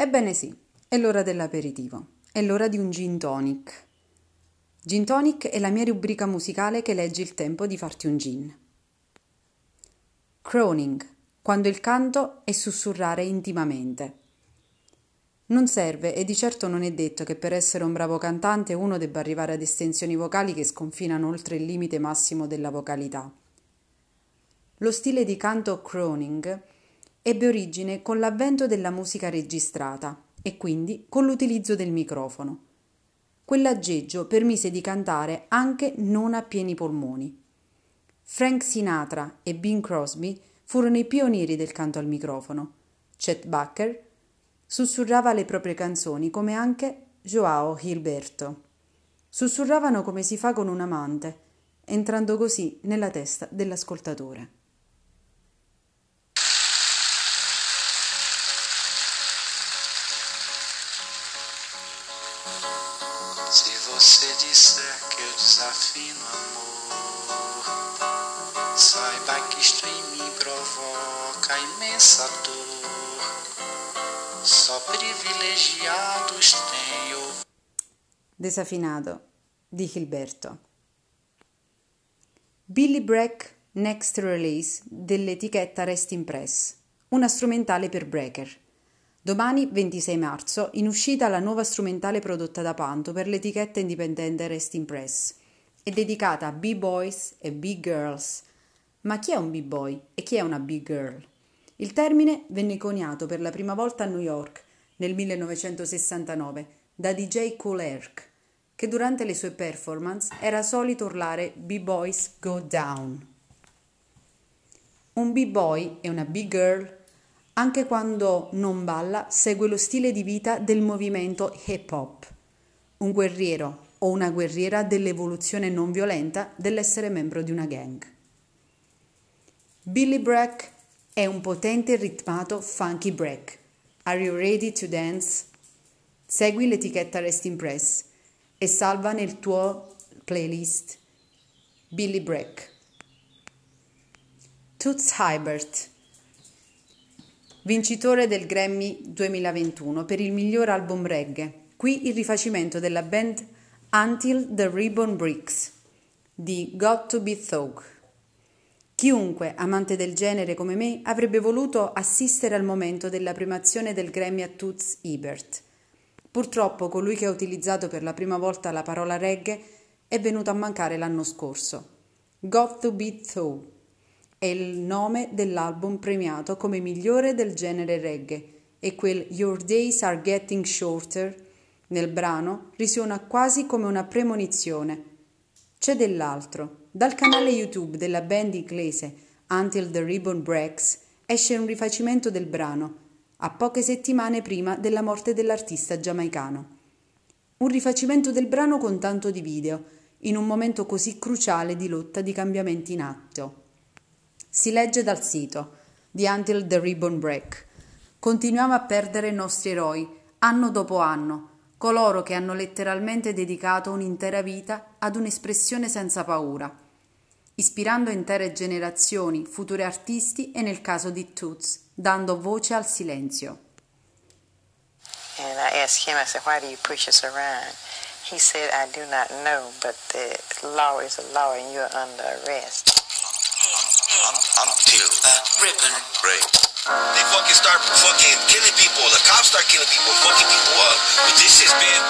Ebbene sì, è l'ora dell'aperitivo, è l'ora di un gin tonic. Gin tonic è la mia rubrica musicale che legge il tempo di farti un gin. Croning, quando il canto è sussurrare intimamente. Non serve e di certo non è detto che per essere un bravo cantante uno debba arrivare ad estensioni vocali che sconfinano oltre il limite massimo della vocalità. Lo stile di canto croning ebbe origine con l'avvento della musica registrata e quindi con l'utilizzo del microfono. Quell'aggeggio permise di cantare anche non a pieni polmoni. Frank Sinatra e Bing Crosby furono i pionieri del canto al microfono. Chet Baker sussurrava le proprie canzoni come anche Joao Gilberto. Sussurravano come si fa con un amante, entrando così nella testa dell'ascoltatore. Desafino amor, saiba que isto em mim provoca imensa dor. Só privilegiados tenho. Desafinado di Gilberto. Billy Breck Next Release dell'etichetta Resting Press, una strumentale per Breaker. Domani, 26 marzo, in uscita la nuova strumentale prodotta da Panto per l'etichetta indipendente Resting Press. È dedicata a B-boys e B-girls. Ma chi è un B-boy e chi è una B-girl? Il termine venne coniato per la prima volta a New York nel 1969 da DJ Cool Herc, che durante le sue performance era solito urlare B-boys go down. Un B-boy e una B-girl anche quando non balla, segue lo stile di vita del movimento hip hop, un guerriero o una guerriera dell'evoluzione non violenta dell'essere membro di una gang. Billy Breck è un potente e ritmato funky break. Are you ready to dance? Segui l'etichetta Resting Press e salva nel tuo playlist Billy Breck. Toots Hybert vincitore del Grammy 2021 per il miglior album reggae. Qui il rifacimento della band Until the Ribbon Breaks di Got to Be Thug. Chiunque, amante del genere come me, avrebbe voluto assistere al momento della primazione del Grammy a Toots Ebert. Purtroppo colui che ha utilizzato per la prima volta la parola reggae è venuto a mancare l'anno scorso. Got to Be Thug è il nome dell'album premiato come migliore del genere reggae e quel Your Days Are Getting Shorter nel brano risuona quasi come una premonizione. C'è dell'altro. Dal canale YouTube della band inglese Until the Ribbon Breaks esce un rifacimento del brano, a poche settimane prima della morte dell'artista giamaicano. Un rifacimento del brano con tanto di video, in un momento così cruciale di lotta di cambiamenti in atto. Si legge dal sito The Until the Ribbon Break. Continuiamo a perdere i nostri eroi, anno dopo anno, coloro che hanno letteralmente dedicato un'intera vita ad un'espressione senza paura, ispirando intere generazioni, futuri artisti e nel caso di Toots, dando voce al silenzio. And I asked him, I said, why do you push us around? He said, I do not know, but the law is a law and you're under arrest. until a ribbon break. They fucking start fucking killing people. The cops start killing people, this has been,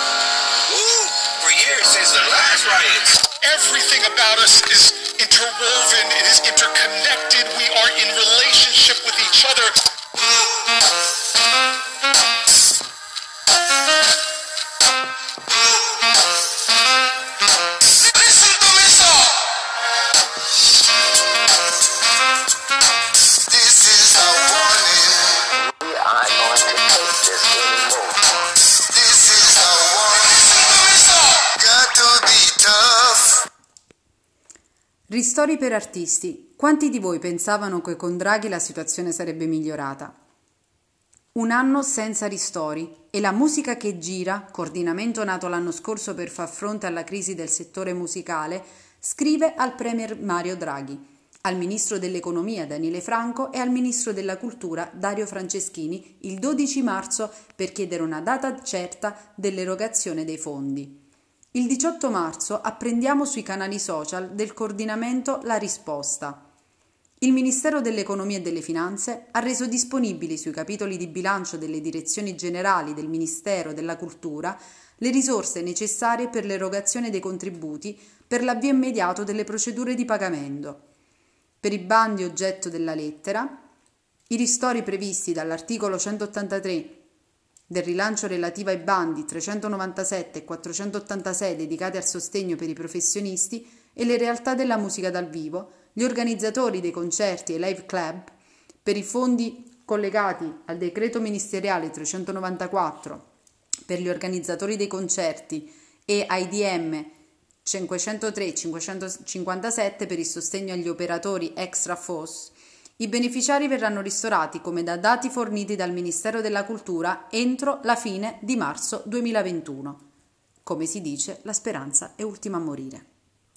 woo, for years since the last riots. Everything about us is interwoven. It is interconnected. We are in relationship Ristori per artisti. Quanti di voi pensavano che con Draghi la situazione sarebbe migliorata? Un anno senza ristori e la musica che gira, coordinamento nato l'anno scorso per far fronte alla crisi del settore musicale, scrive al Premier Mario Draghi. al Ministro dell'Economia Daniele Franco e al Ministro della Cultura Dario Franceschini il 12 marzo per chiedere una data certa dell'erogazione dei fondi. Il 18 marzo apprendiamo sui canali social del coordinamento la risposta. Il Ministero dell'Economia e delle Finanze ha reso disponibili sui capitoli di bilancio delle direzioni generali del Ministero della Cultura le risorse necessarie per l'erogazione dei contributi per l'avvio immediato delle procedure di pagamento per i bandi oggetto della lettera, i ristori previsti dall'articolo 183 del rilancio relativo ai bandi 397 e 486 dedicati al sostegno per i professionisti e le realtà della musica dal vivo, gli organizzatori dei concerti e live club, per i fondi collegati al decreto ministeriale 394 per gli organizzatori dei concerti e ai DM 503-557 per il sostegno agli operatori extra FOS, i beneficiari verranno ristorati come da dati forniti dal Ministero della Cultura entro la fine di marzo 2021. Come si dice, la speranza è ultima a morire.